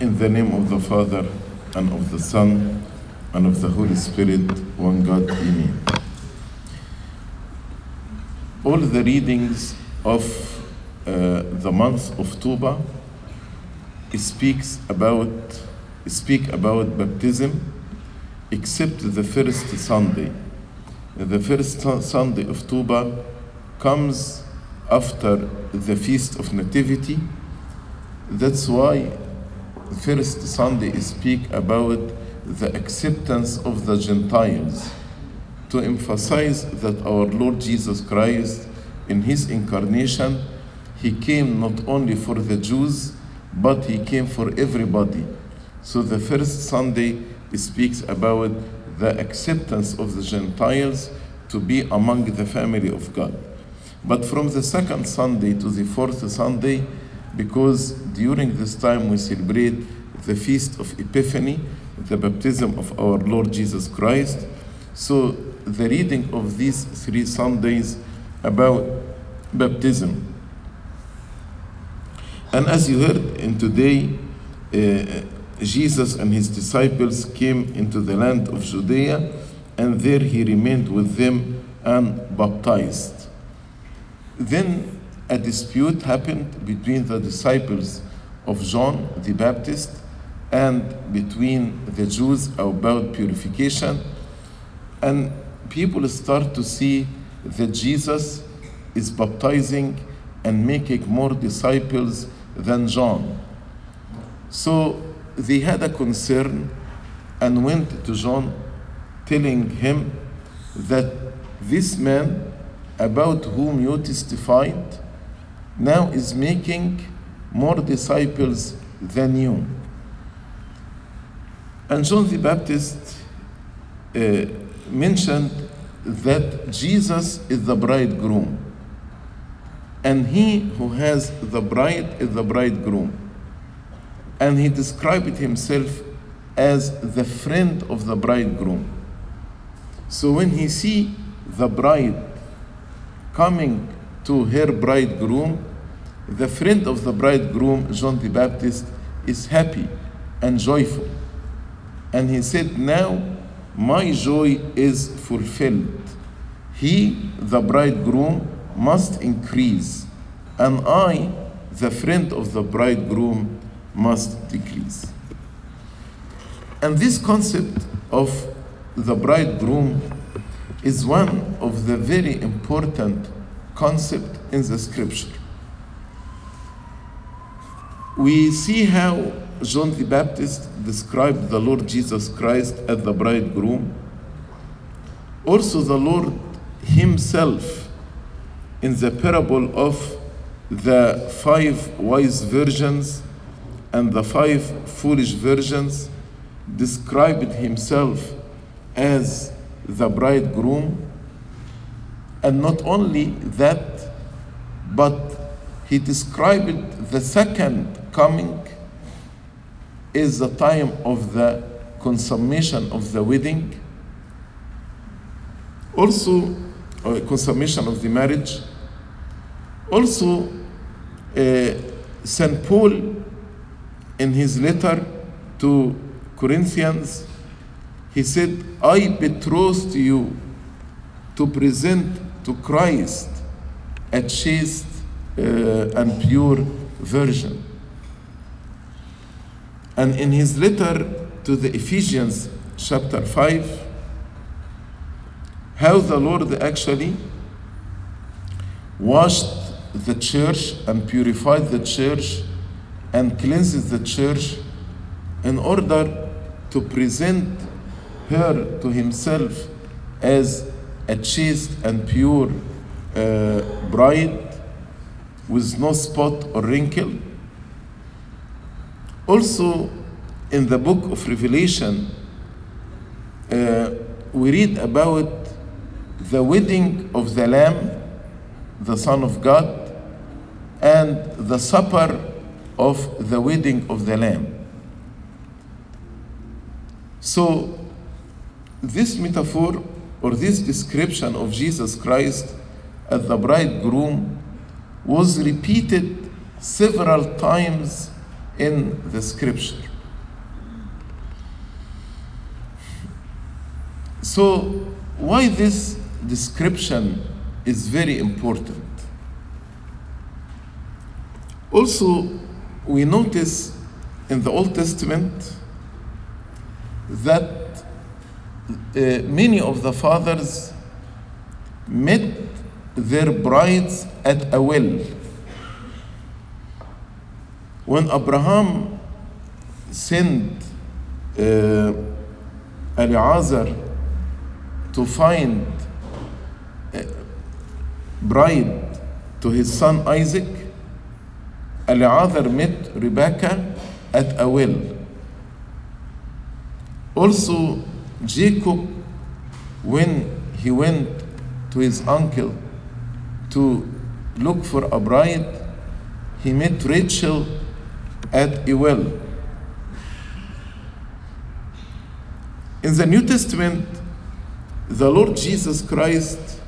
In the name of the Father, and of the Son, and of the Holy Spirit, one God, Amen. All the readings of uh, the month of Tuba speaks about speak about baptism, except the first Sunday. The first Sunday of Tuba comes after the feast of Nativity. That's why first Sunday speak about the acceptance of the Gentiles to emphasize that our Lord Jesus Christ in his incarnation he came not only for the Jews but he came for everybody. So the first Sunday speaks about the acceptance of the Gentiles to be among the family of God. But from the second Sunday to the fourth Sunday, because during this time we celebrate the feast of Epiphany, the baptism of our Lord Jesus Christ. So the reading of these three Sundays about baptism. And as you heard in today, uh, Jesus and his disciples came into the land of Judea, and there he remained with them and baptized. Then a dispute happened between the disciples of John the Baptist and between the Jews about purification. And people start to see that Jesus is baptizing and making more disciples than John. So they had a concern and went to John telling him that this man about whom you testified now is making more disciples than you. And John the Baptist uh, mentioned that Jesus is the bridegroom, and he who has the bride is the bridegroom. And he described himself as the friend of the bridegroom. So when he see the bride coming to her bridegroom, the friend of the bridegroom, John the Baptist, is happy and joyful. And he said, Now my joy is fulfilled. He, the bridegroom, must increase, and I, the friend of the bridegroom, must decrease. And this concept of the bridegroom is one of the very important concept in the scripture. We see how John the Baptist described the Lord Jesus Christ as the bridegroom. Also, the Lord Himself, in the parable of the five wise virgins and the five foolish virgins, described Himself as the bridegroom. And not only that, but He described the second coming is the time of the consummation of the wedding, also uh, consummation of the marriage. Also, uh, St. Paul, in his letter to Corinthians, he said, I betroth you to present to Christ a chaste and pure virgin. And in his letter to the Ephesians, chapter 5, how the Lord actually washed the church and purified the church and cleanses the church in order to present her to himself as a chaste and pure uh, bride with no spot or wrinkle. Also, in the book of Revelation, uh, we read about the wedding of the Lamb, the Son of God, and the supper of the wedding of the Lamb. So, this metaphor or this description of Jesus Christ as the bridegroom was repeated several times in the scripture. So, why this description is very important? Also, we notice in the Old Testament that uh, many of the fathers met their brides at a well. When Abraham sent uh, Eliezer to find a bride to his son Isaac, Eliezer met Rebekah at a well. Also, Jacob, when he went to his uncle to look for a bride, he met Rachel at a well. In the New Testament, the Lord Jesus Christ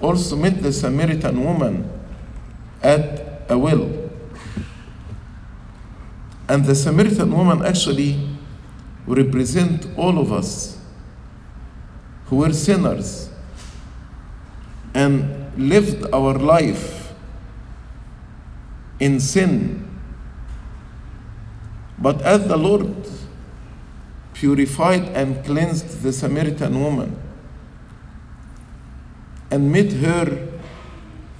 also met the Samaritan woman at a well. And the Samaritan woman actually represent all of us who were sinners and lived our life in sin. But as the Lord purified and cleansed the Samaritan woman and made her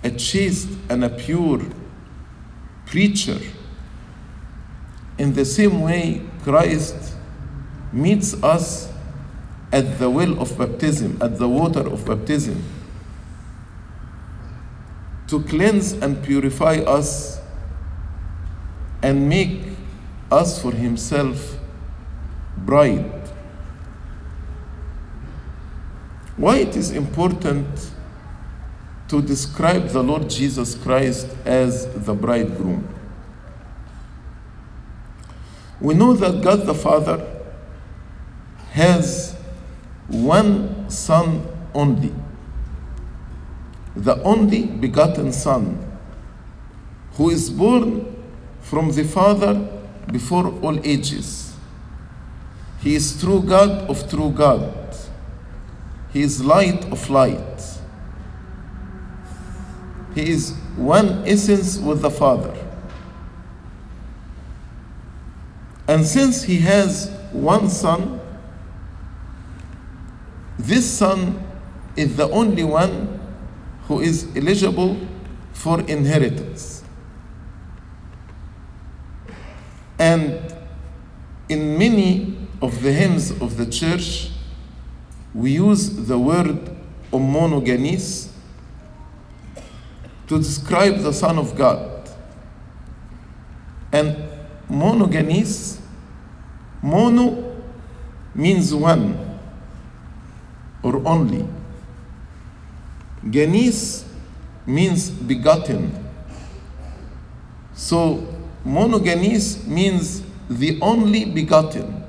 a chaste and a pure preacher, in the same way, Christ meets us at the well of baptism, at the water of baptism, to cleanse and purify us and make us for Himself bride. Why it is important to describe the Lord Jesus Christ as the bridegroom? We know that God the Father has one Son only, the only begotten Son, who is born from the Father before all ages. He is true God of true God. He is light of light. He is one essence with the Father. And since he has one son, this son is the only one who is eligible for inheritance. And in many of the hymns of the church, we use the word homonogenes to describe the Son of God. And monogenes, mono means one or only. Genes means begotten. So monogenes means the only begotten,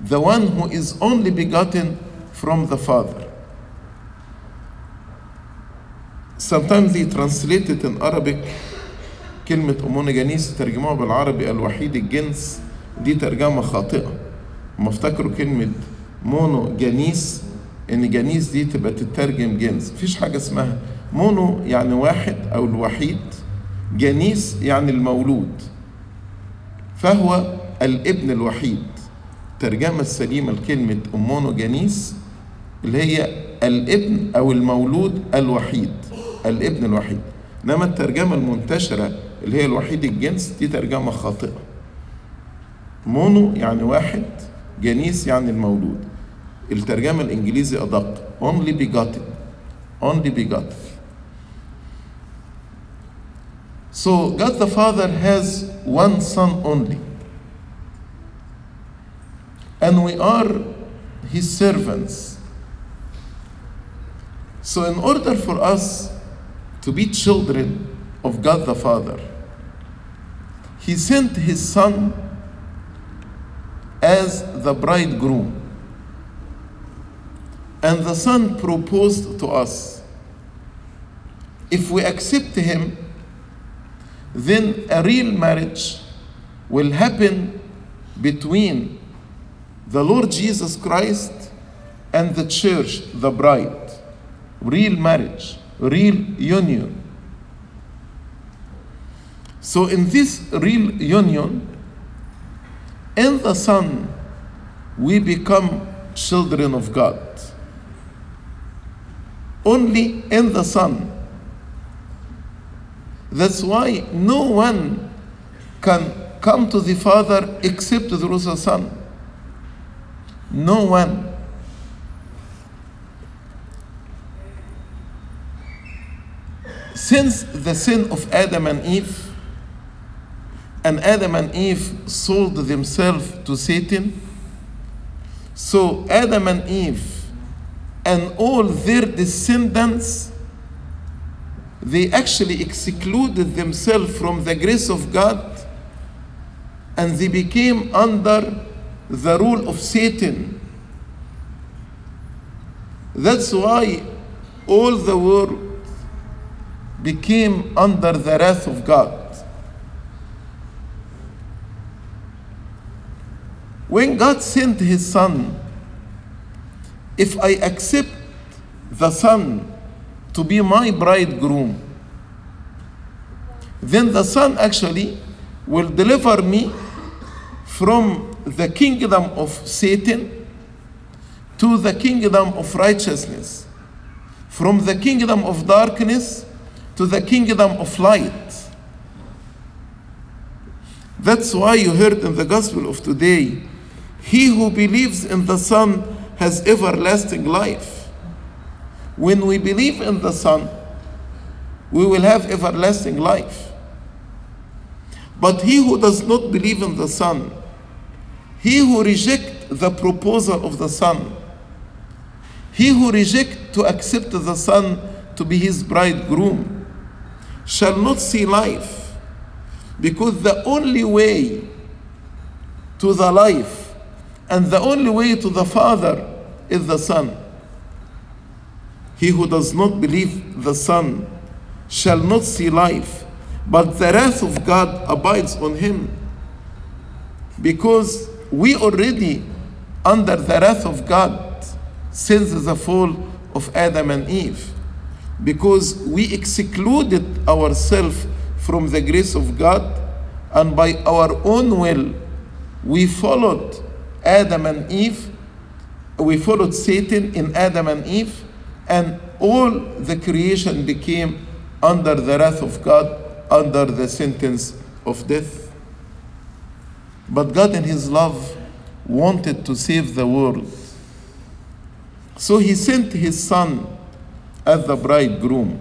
the one who is only begotten from the Father. Sometimes they translate it in Arabic كلمة أمونوجانيس ترجموها بالعربي الوحيد الجنس دي ترجمة خاطئة هم افتكروا كلمة مونو جانيس إن جانيس دي تبقى تترجم جنس. مفيش حاجة اسمها. مونو يعني واحد أو الوحيد. جانيس يعني المولود. فهو الابن الوحيد. الترجمة السليمة لكلمة أمونوجانيس اللي هي الابن أو المولود الوحيد. الابن الوحيد. إنما الترجمة المنتشرة اللي هي الوحيد الجنس دي ترجمة خاطئة. مونو يعني واحد. جنيس يعني المولود. الترجمة الإنجليزي أدق only begotten only begotten So God the Father has one Son only and we are His servants So in order for us to be children of God the Father, He sent His Son as the bridegroom. And the Son proposed to us. If we accept Him, then a real marriage will happen between the Lord Jesus Christ and the church, the bride. Real marriage, real union. So, in this real union, in the Son, we become children of God. Only in the Son. That's why no one can come to the Father except through the Son. No one. Since the sin of Adam and Eve, and Adam and Eve sold themselves to Satan, so Adam and Eve and all their descendants they actually excluded themselves from the grace of God and they became under the rule of Satan. That's why all the world became under the wrath of God. When God sent His Son, if I accept the Son to be my bridegroom, then the Son actually will deliver me from the kingdom of Satan to the kingdom of righteousness, from the kingdom of darkness to the kingdom of light. That's why you heard in the gospel of today, he who believes in the Son has everlasting life. When we believe in the Son, we will have everlasting life. But he who does not believe in the Son, he who rejects the proposal of the Son, he who rejects to accept the Son to be his bridegroom, shall not see life, because the only way to the life and the only way to the Father is the Son. He who does not believe the Son shall not see life, but the wrath of God abides on him. Because we already under the wrath of God since the fall of Adam and Eve. Because we excluded ourselves from the grace of God, and by our own will, we followed Adam and Eve, we followed Satan in Adam and Eve, and all the creation became under the wrath of God, under the sentence of death. But God, in His love, wanted to save the world. So He sent His Son as the bridegroom.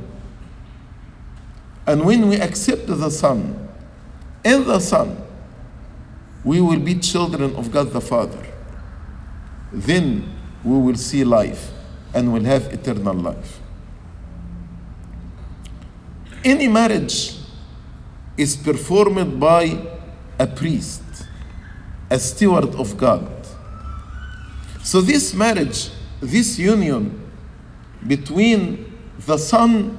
And when we accept the Son, in the Son, we will be children of God the Father. Then we will see life and will have eternal life. Any marriage is performed by a priest, a steward of God. So, this marriage, this union between the Son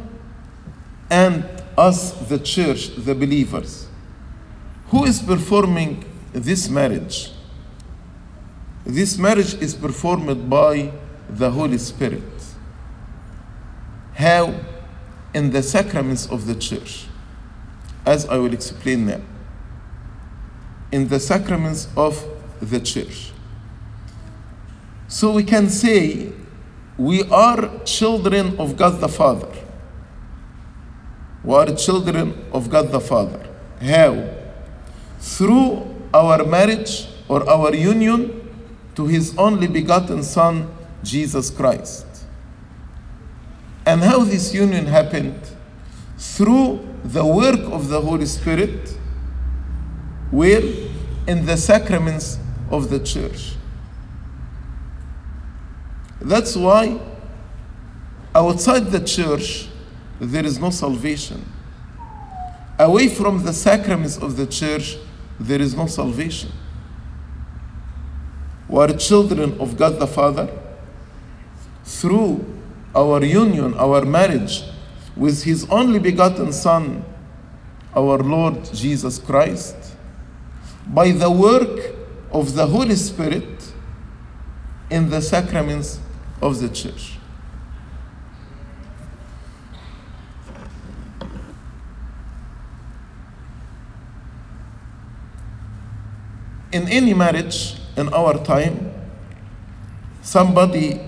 and us, the church, the believers, who is performing this marriage? This marriage is performed by the Holy Spirit. How? In the sacraments of the church, as I will explain now. In the sacraments of the church. So we can say we are children of God the Father. We are children of God the Father. How? Through our marriage or our union to His only begotten Son, Jesus Christ. And how this union happened? Through the work of the Holy Spirit, where in the sacraments of the church. That's why outside the church there is no salvation. Away from the sacraments of the church there is no salvation. We are children of God the Father through our union, our marriage with His only begotten Son, our Lord Jesus Christ, by the work of the Holy Spirit in the sacraments of the church. In any marriage in our time, somebody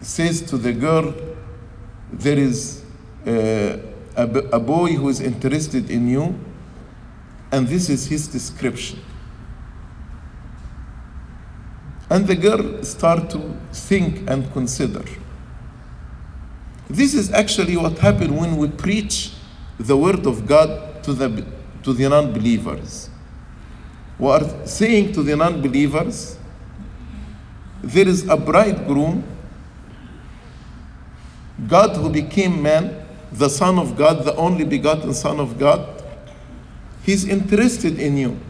says to the girl, There is uh, a, a boy who is interested in you, and this is his description. And the girl start to think and consider. This is actually what happened when we preach the word of God to the to the non-believers. We are saying to the non-believers, there is a bridegroom, God who became man, the Son of God, the only begotten Son of God. He's interested in you.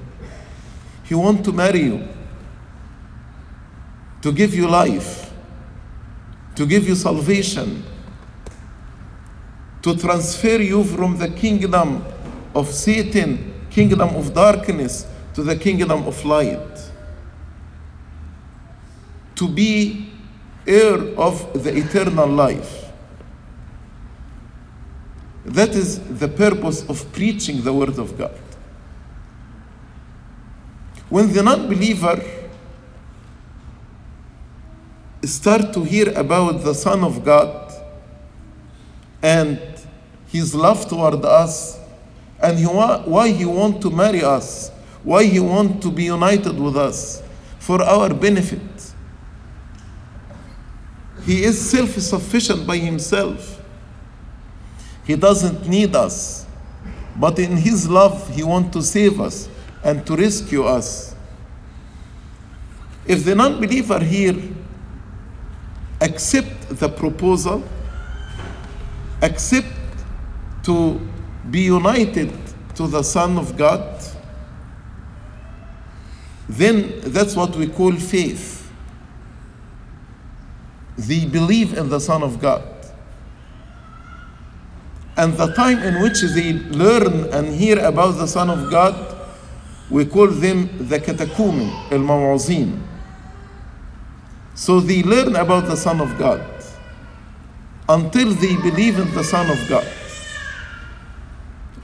He wants to marry you to give you life, to give you salvation, to transfer you from the kingdom of Satan, kingdom of darkness, to the kingdom of light. To be heir of the eternal life. That is the purpose of preaching the Word of God. When the non believer start to hear about the Son of God and his love toward us and he wa- why he want to marry us, why he want to be united with us for our benefit. He is self-sufficient by himself. He doesn't need us. But in his love, he want to save us and to rescue us. If the non-believer here accept the proposal, accept to be united to the Son of God, then that's what we call faith. They believe in the Son of God. And the time in which they learn and hear about the Son of God, we call them the catechumen, al mawazin. So they learn about the Son of God until they believe in the Son of God.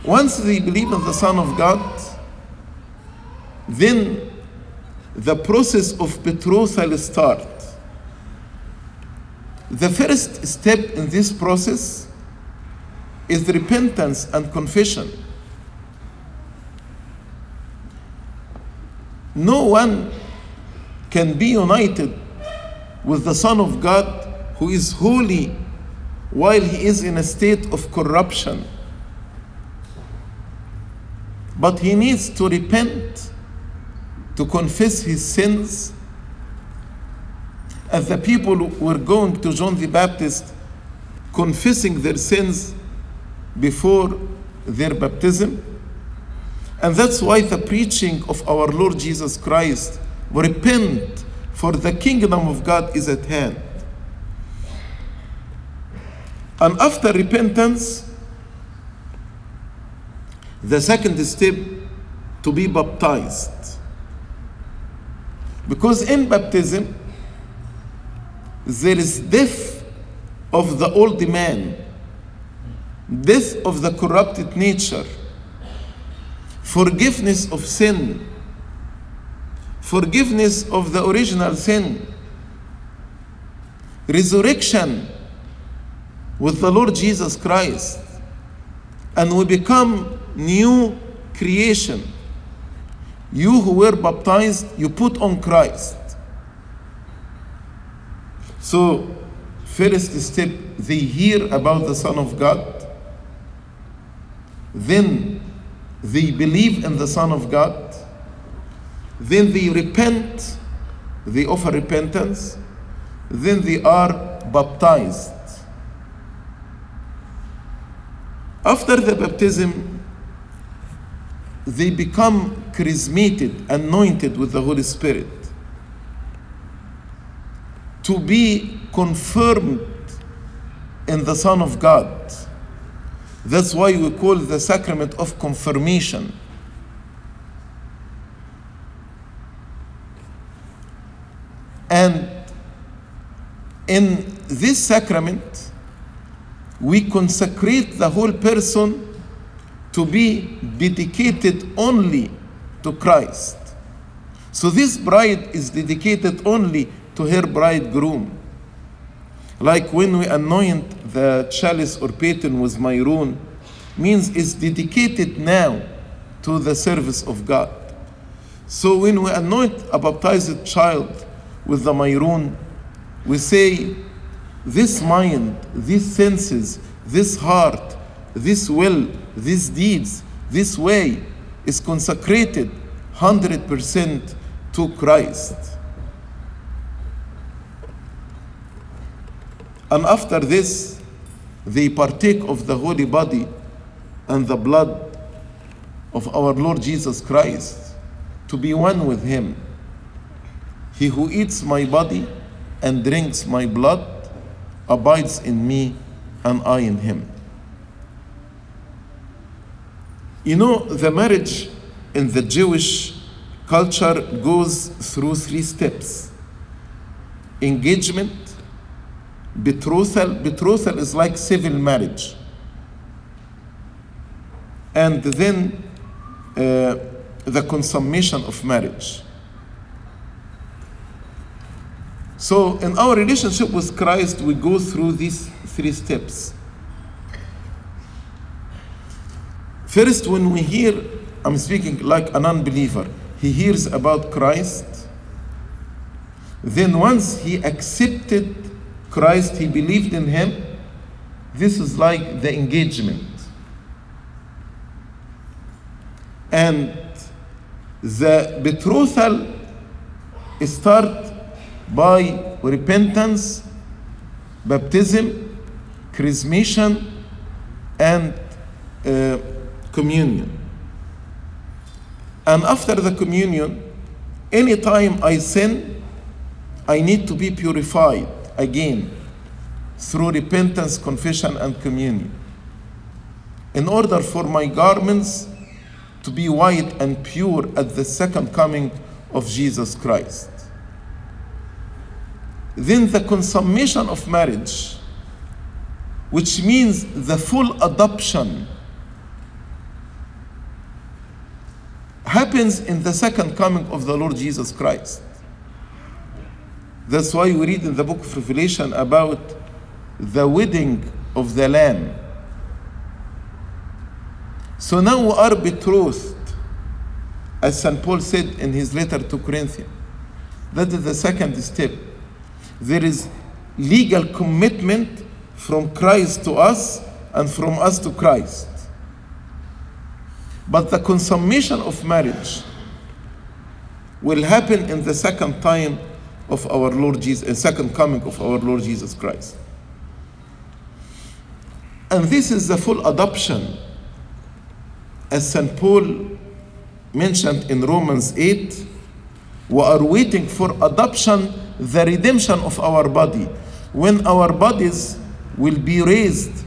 Once they believe in the Son of God, then the process of betrothal starts. The first step in this process is repentance and confession. No one can be united with the Son of God who is holy while he is in a state of corruption. But he needs to repent, to confess his sins. As the people were going to John the Baptist, confessing their sins before their baptism. And that's why the preaching of our Lord Jesus Christ, repent, for the kingdom of God is at hand. And after repentance, the second step to be baptized. Because in baptism, there is death of the old man, death of the corrupted nature, forgiveness of sin, forgiveness of the original sin, resurrection with the Lord Jesus Christ, and we become new creation. You who were baptized, you put on Christ. So, first step, they hear about the Son of God. Then they believe in the Son of God. Then they repent, they offer repentance. Then they are baptized. After the baptism, they become charismated, anointed with the Holy Spirit to be confirmed in the Son of God. That's why we call the sacrament of confirmation. And In this sacrament, we consecrate the whole person to be dedicated only to Christ. So this bride is dedicated only to her bridegroom. Like when we anoint the chalice or paten with myron, means it's dedicated now to the service of God. So when we anoint a baptized child with the myron, we say, this mind, these senses, this heart, this will, these deeds, this way is consecrated 100% to Christ. And after this, they partake of the holy body and the blood of our Lord Jesus Christ to be one with Him. He who eats my body and drinks my blood abides in me and I in him. You know, the marriage in the Jewish culture goes through three steps engagement, betrothal. Betrothal is like civil marriage. And then uh, the consummation of marriage. So, in our relationship with Christ, we go through these three steps. First, when we hear, I'm speaking like an unbeliever, he hears about Christ. Then, once he accepted Christ, he believed in him, this is like the engagement. And the betrothal start by repentance, baptism, chrismation, and uh, communion. And after the communion, anytime I sin, I need to be purified again through repentance, confession, and communion. In order for my garments to be white and pure at the second coming of Jesus Christ. Then the consummation of marriage, which means the full adoption, happens in the second coming of the Lord Jesus Christ. That's why we read in the book of Revelation about the wedding of the Lamb. So now we are betrothed, as St. Paul said in his letter to Corinthians. That is the second step. There is legal commitment from Christ to us and from us to Christ. But the consummation of marriage will happen in the second time of our Lord Jesus, in second coming of our Lord Jesus Christ. And this is the full adoption, as St. Paul mentioned in Romans 8. We are waiting for adoption, the redemption of our body. When our bodies will be raised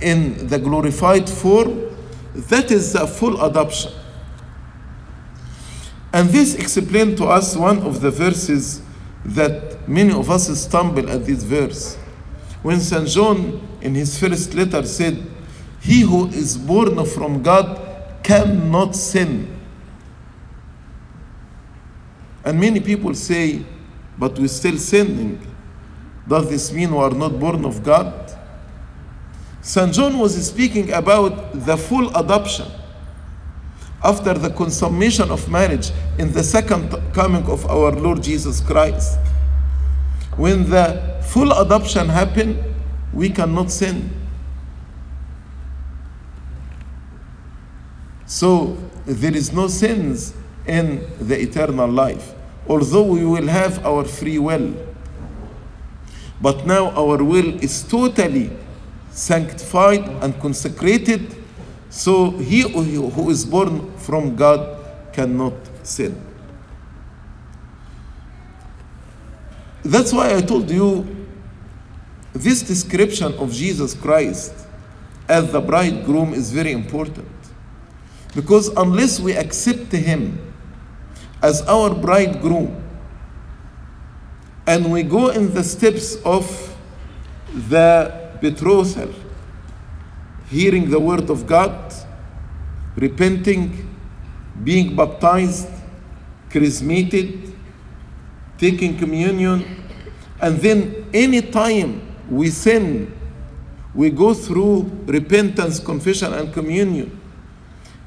in the glorified form, that is the full adoption. And this explained to us one of the verses that many of us stumble at this verse. When St. John in his first letter said, He who is born from God cannot sin. And many people say, But we're still sinning. Does this mean we are not born of God? St. John was speaking about the full adoption after the consummation of marriage in the second coming of our Lord Jesus Christ. When the full adoption happened, we cannot sin. So there is no sins in the eternal life, although we will have our free will. But now our will is totally sanctified and consecrated, so he who is born from God cannot sin. That's why I told you this description of Jesus Christ as the bridegroom is very important. Because unless we accept him as our bridegroom And we go in the steps of the betrothal, hearing the word of God, repenting, being baptized, chrismated, taking communion, and then any time we sin, we go through repentance, confession, and communion.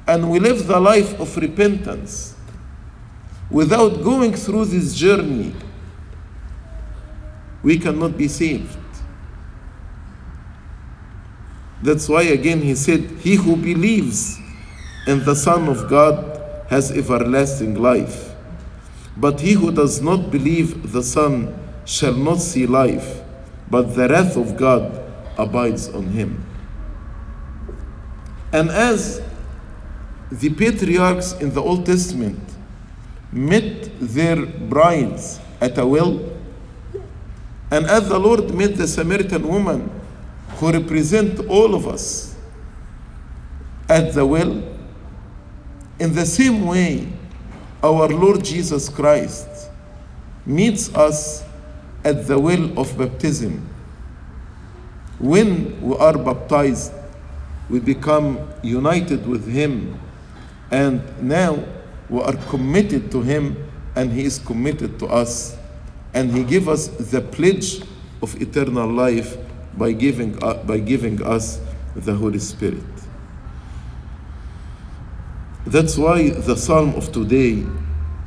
And we live the life of repentance without going through this journey we cannot be saved. That's why, again, he said, He who believes in the Son of God has everlasting life. But he who does not believe the Son shall not see life, but the wrath of God abides on him. And as the patriarchs in the Old Testament met their brides at a well, and as the Lord met the Samaritan woman who represent all of us at the well, in the same way, our Lord Jesus Christ meets us at the well of baptism. When we are baptized, we become united with Him, and now we are committed to Him, and He is committed to us and he gave us the pledge of eternal life by giving, uh, by giving us the Holy Spirit. That's why the psalm of today,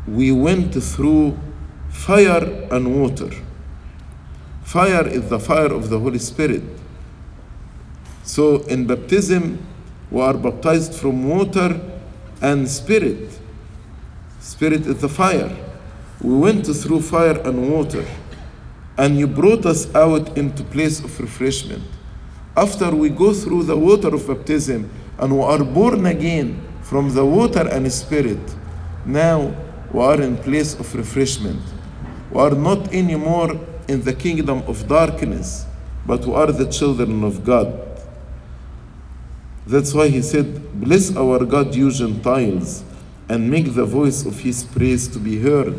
we went through fire and water. Fire is the fire of the Holy Spirit. So in baptism, we are baptized from water and spirit. Spirit is the fire. We went through fire and water, and you brought us out into place of refreshment. After we go through the water of baptism and we are born again from the water and spirit, now we are in place of refreshment. We are not anymore in the kingdom of darkness, but we are the children of God. That's why he said, Bless our God, you Gentiles, and make the voice of his praise to be heard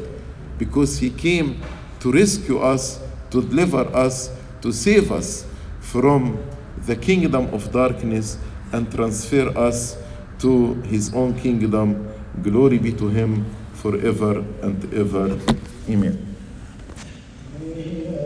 because he came to rescue us, to deliver us, to save us from the kingdom of darkness and transfer us to his own kingdom. Glory be to him forever and ever. Amen.